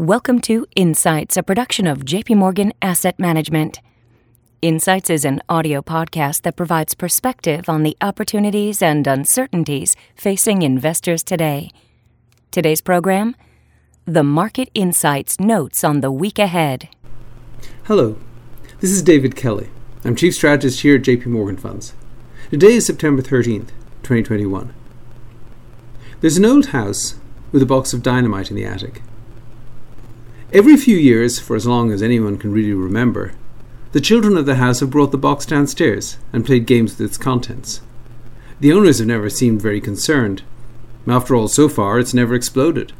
Welcome to Insights, a production of JP Morgan Asset Management. Insights is an audio podcast that provides perspective on the opportunities and uncertainties facing investors today. Today's program The Market Insights Notes on the Week Ahead. Hello, this is David Kelly. I'm Chief Strategist here at JP Morgan Funds. Today is September 13th, 2021. There's an old house with a box of dynamite in the attic. Every few years, for as long as anyone can really remember, the children of the house have brought the box downstairs and played games with its contents. The owners have never seemed very concerned. After all, so far, it's never exploded.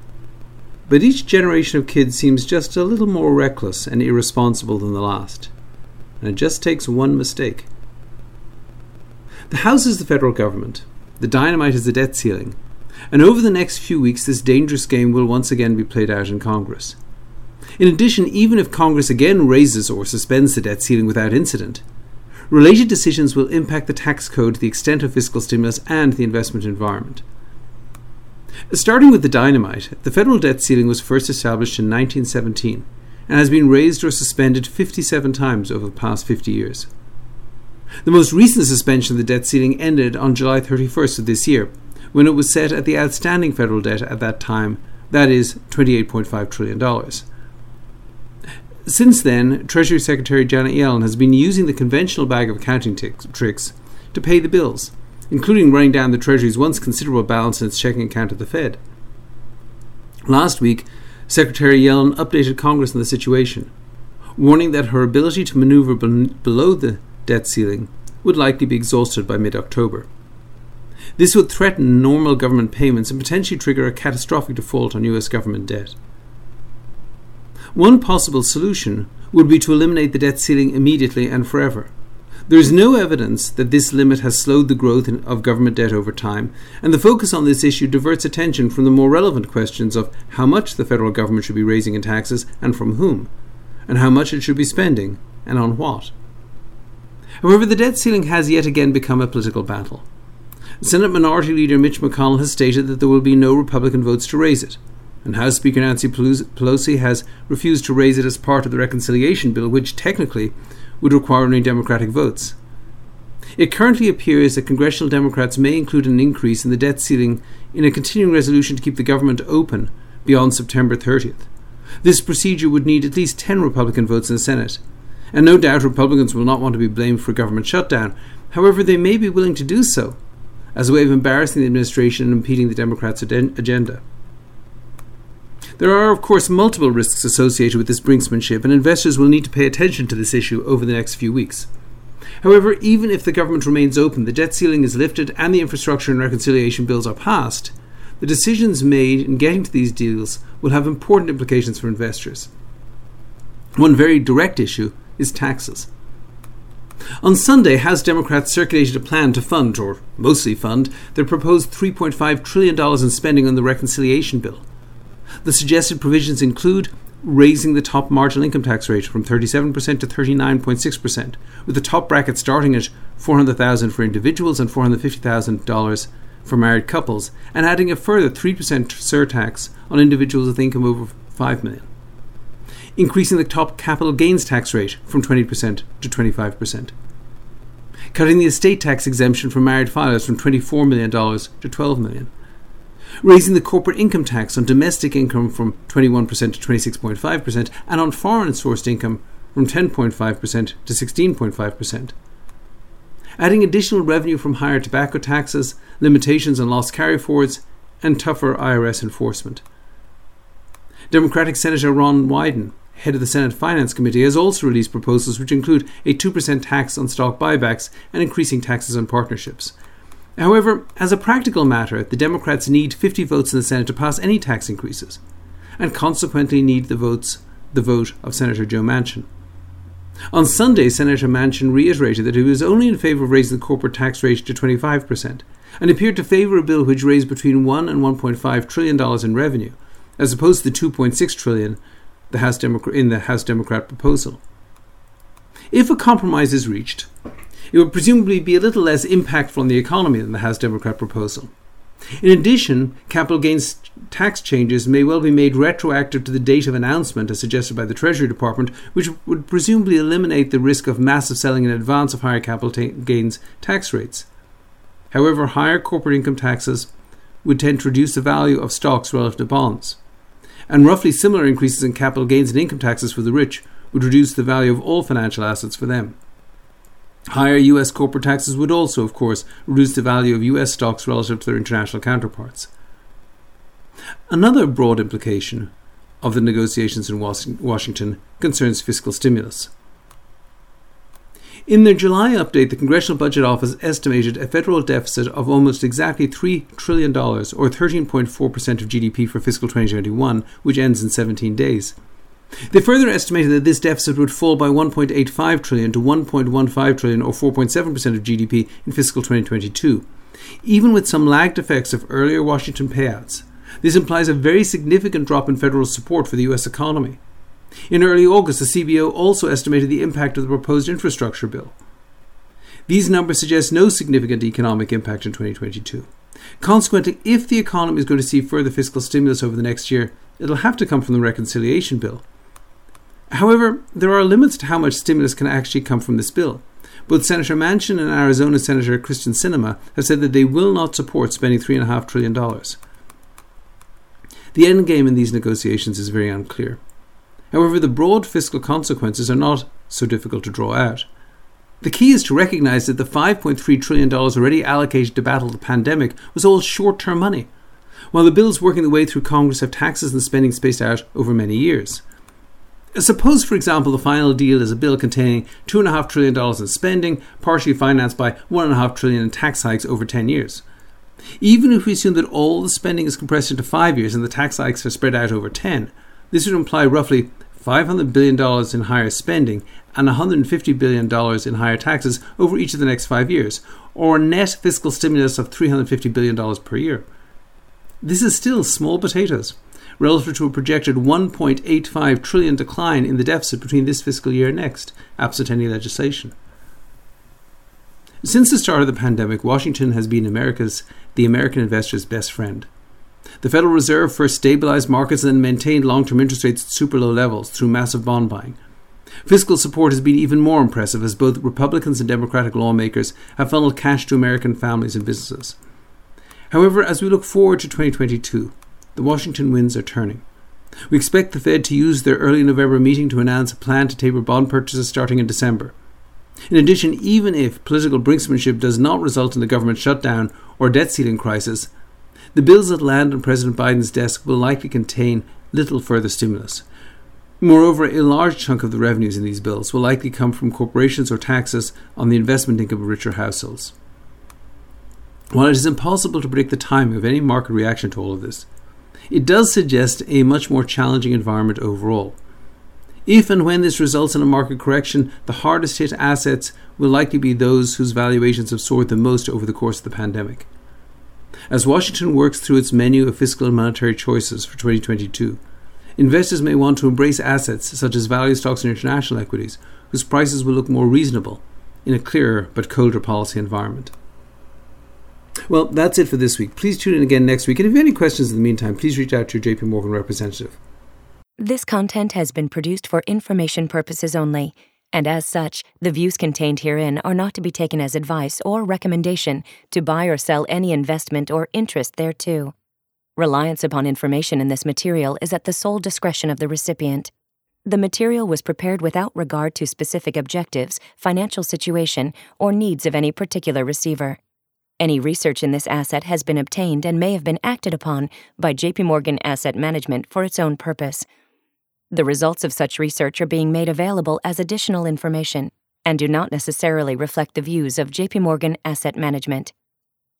But each generation of kids seems just a little more reckless and irresponsible than the last. And it just takes one mistake. The house is the federal government. The dynamite is the debt ceiling. And over the next few weeks, this dangerous game will once again be played out in Congress. In addition, even if Congress again raises or suspends the debt ceiling without incident, related decisions will impact the tax code, the extent of fiscal stimulus, and the investment environment. Starting with the dynamite, the federal debt ceiling was first established in 1917 and has been raised or suspended 57 times over the past 50 years. The most recent suspension of the debt ceiling ended on July 31st of this year, when it was set at the outstanding federal debt at that time, that is $28.5 trillion. Since then, Treasury Secretary Janet Yellen has been using the conventional bag of accounting t- tricks to pay the bills, including running down the Treasury's once considerable balance in its checking account at the Fed. Last week, Secretary Yellen updated Congress on the situation, warning that her ability to maneuver be- below the debt ceiling would likely be exhausted by mid October. This would threaten normal government payments and potentially trigger a catastrophic default on US government debt. One possible solution would be to eliminate the debt ceiling immediately and forever. There is no evidence that this limit has slowed the growth of government debt over time, and the focus on this issue diverts attention from the more relevant questions of how much the federal government should be raising in taxes and from whom, and how much it should be spending and on what. However, the debt ceiling has yet again become a political battle. Senate Minority Leader Mitch McConnell has stated that there will be no Republican votes to raise it and House Speaker Nancy Pelosi has refused to raise it as part of the reconciliation bill, which technically would require only Democratic votes. It currently appears that congressional Democrats may include an increase in the debt ceiling in a continuing resolution to keep the government open beyond September 30th. This procedure would need at least 10 Republican votes in the Senate. And no doubt Republicans will not want to be blamed for government shutdown. However, they may be willing to do so as a way of embarrassing the administration and impeding the Democrats' agenda. There are, of course, multiple risks associated with this brinksmanship, and investors will need to pay attention to this issue over the next few weeks. However, even if the government remains open, the debt ceiling is lifted, and the infrastructure and reconciliation bills are passed, the decisions made in getting to these deals will have important implications for investors. One very direct issue is taxes. On Sunday, House Democrats circulated a plan to fund, or mostly fund, their proposed $3.5 trillion in spending on the reconciliation bill. The suggested provisions include raising the top marginal income tax rate from 37% to 39.6%, with the top bracket starting at $400,000 for individuals and $450,000 for married couples, and adding a further 3% surtax on individuals with income over 5 million. Increasing the top capital gains tax rate from 20% to 25%. Cutting the estate tax exemption for married filers from $24 million to $12 million raising the corporate income tax on domestic income from 21% to 26.5% and on foreign sourced income from 10.5% to 16.5%. Adding additional revenue from higher tobacco taxes, limitations on loss carryforwards, and tougher IRS enforcement. Democratic Senator Ron Wyden, head of the Senate Finance Committee, has also released proposals which include a 2% tax on stock buybacks and increasing taxes on partnerships. However, as a practical matter, the Democrats need 50 votes in the Senate to pass any tax increases, and consequently need the votes the vote of Senator Joe Manchin. On Sunday, Senator Manchin reiterated that he was only in favour of raising the corporate tax rate to 25%, and appeared to favour a bill which raised between 1 and 1.5 trillion dollars in revenue, as opposed to the 2.6 trillion the House Democrat in the House Democrat proposal. If a compromise is reached, it would presumably be a little less impactful on the economy than the House Democrat proposal. In addition, capital gains tax changes may well be made retroactive to the date of announcement, as suggested by the Treasury Department, which would presumably eliminate the risk of massive selling in advance of higher capital ta- gains tax rates. However, higher corporate income taxes would tend to reduce the value of stocks relative to bonds. And roughly similar increases in capital gains and income taxes for the rich would reduce the value of all financial assets for them. Higher US corporate taxes would also, of course, reduce the value of US stocks relative to their international counterparts. Another broad implication of the negotiations in Washington concerns fiscal stimulus. In their July update, the Congressional Budget Office estimated a federal deficit of almost exactly $3 trillion, or 13.4% of GDP for fiscal 2021, which ends in 17 days. They further estimated that this deficit would fall by 1.85 trillion to 1.15 trillion or 4.7% of GDP in fiscal 2022. Even with some lagged effects of earlier Washington payouts, this implies a very significant drop in federal support for the US economy. In early August, the CBO also estimated the impact of the proposed infrastructure bill. These numbers suggest no significant economic impact in 2022. Consequently, if the economy is going to see further fiscal stimulus over the next year, it'll have to come from the reconciliation bill. However, there are limits to how much stimulus can actually come from this bill. Both Senator Manchin and Arizona Senator Kyrsten Sinema have said that they will not support spending $3.5 trillion. The end game in these negotiations is very unclear. However, the broad fiscal consequences are not so difficult to draw out. The key is to recognize that the $5.3 trillion already allocated to battle the pandemic was all short term money, while the bills working their way through Congress have taxes and spending spaced out over many years. Suppose, for example, the final deal is a bill containing $2.5 trillion in spending, partially financed by 1.5 trillion in tax hikes over 10 years. Even if we assume that all the spending is compressed into five years and the tax hikes are spread out over 10, this would imply roughly $500 billion in higher spending and $150 billion in higher taxes over each of the next five years, or a net fiscal stimulus of $350 billion per year. This is still small potatoes relative to a projected 1.85 trillion decline in the deficit between this fiscal year and next, absent any legislation. Since the start of the pandemic, Washington has been America's the American investor's best friend. The Federal Reserve first stabilized markets and then maintained long-term interest rates at super low levels through massive bond buying. Fiscal support has been even more impressive as both Republicans and Democratic lawmakers have funneled cash to American families and businesses. However, as we look forward to 2022, the Washington winds are turning. We expect the Fed to use their early November meeting to announce a plan to taper bond purchases starting in December. In addition, even if political brinksmanship does not result in a government shutdown or debt ceiling crisis, the bills that land on President Biden's desk will likely contain little further stimulus. Moreover, a large chunk of the revenues in these bills will likely come from corporations or taxes on the investment income of richer households. While it is impossible to predict the timing of any market reaction to all of this, it does suggest a much more challenging environment overall. If and when this results in a market correction, the hardest hit assets will likely be those whose valuations have soared the most over the course of the pandemic. As Washington works through its menu of fiscal and monetary choices for 2022, investors may want to embrace assets such as value stocks and international equities, whose prices will look more reasonable in a clearer but colder policy environment. Well, that's it for this week. Please tune in again next week. And if you have any questions in the meantime, please reach out to your JP Morgan representative. This content has been produced for information purposes only, and as such, the views contained herein are not to be taken as advice or recommendation to buy or sell any investment or interest thereto. Reliance upon information in this material is at the sole discretion of the recipient. The material was prepared without regard to specific objectives, financial situation, or needs of any particular receiver. Any research in this asset has been obtained and may have been acted upon by JP Morgan Asset Management for its own purpose. The results of such research are being made available as additional information and do not necessarily reflect the views of JP Morgan Asset Management.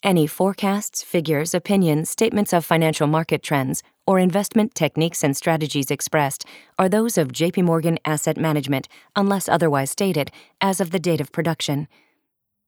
Any forecasts, figures, opinions, statements of financial market trends, or investment techniques and strategies expressed are those of JP Morgan Asset Management unless otherwise stated as of the date of production.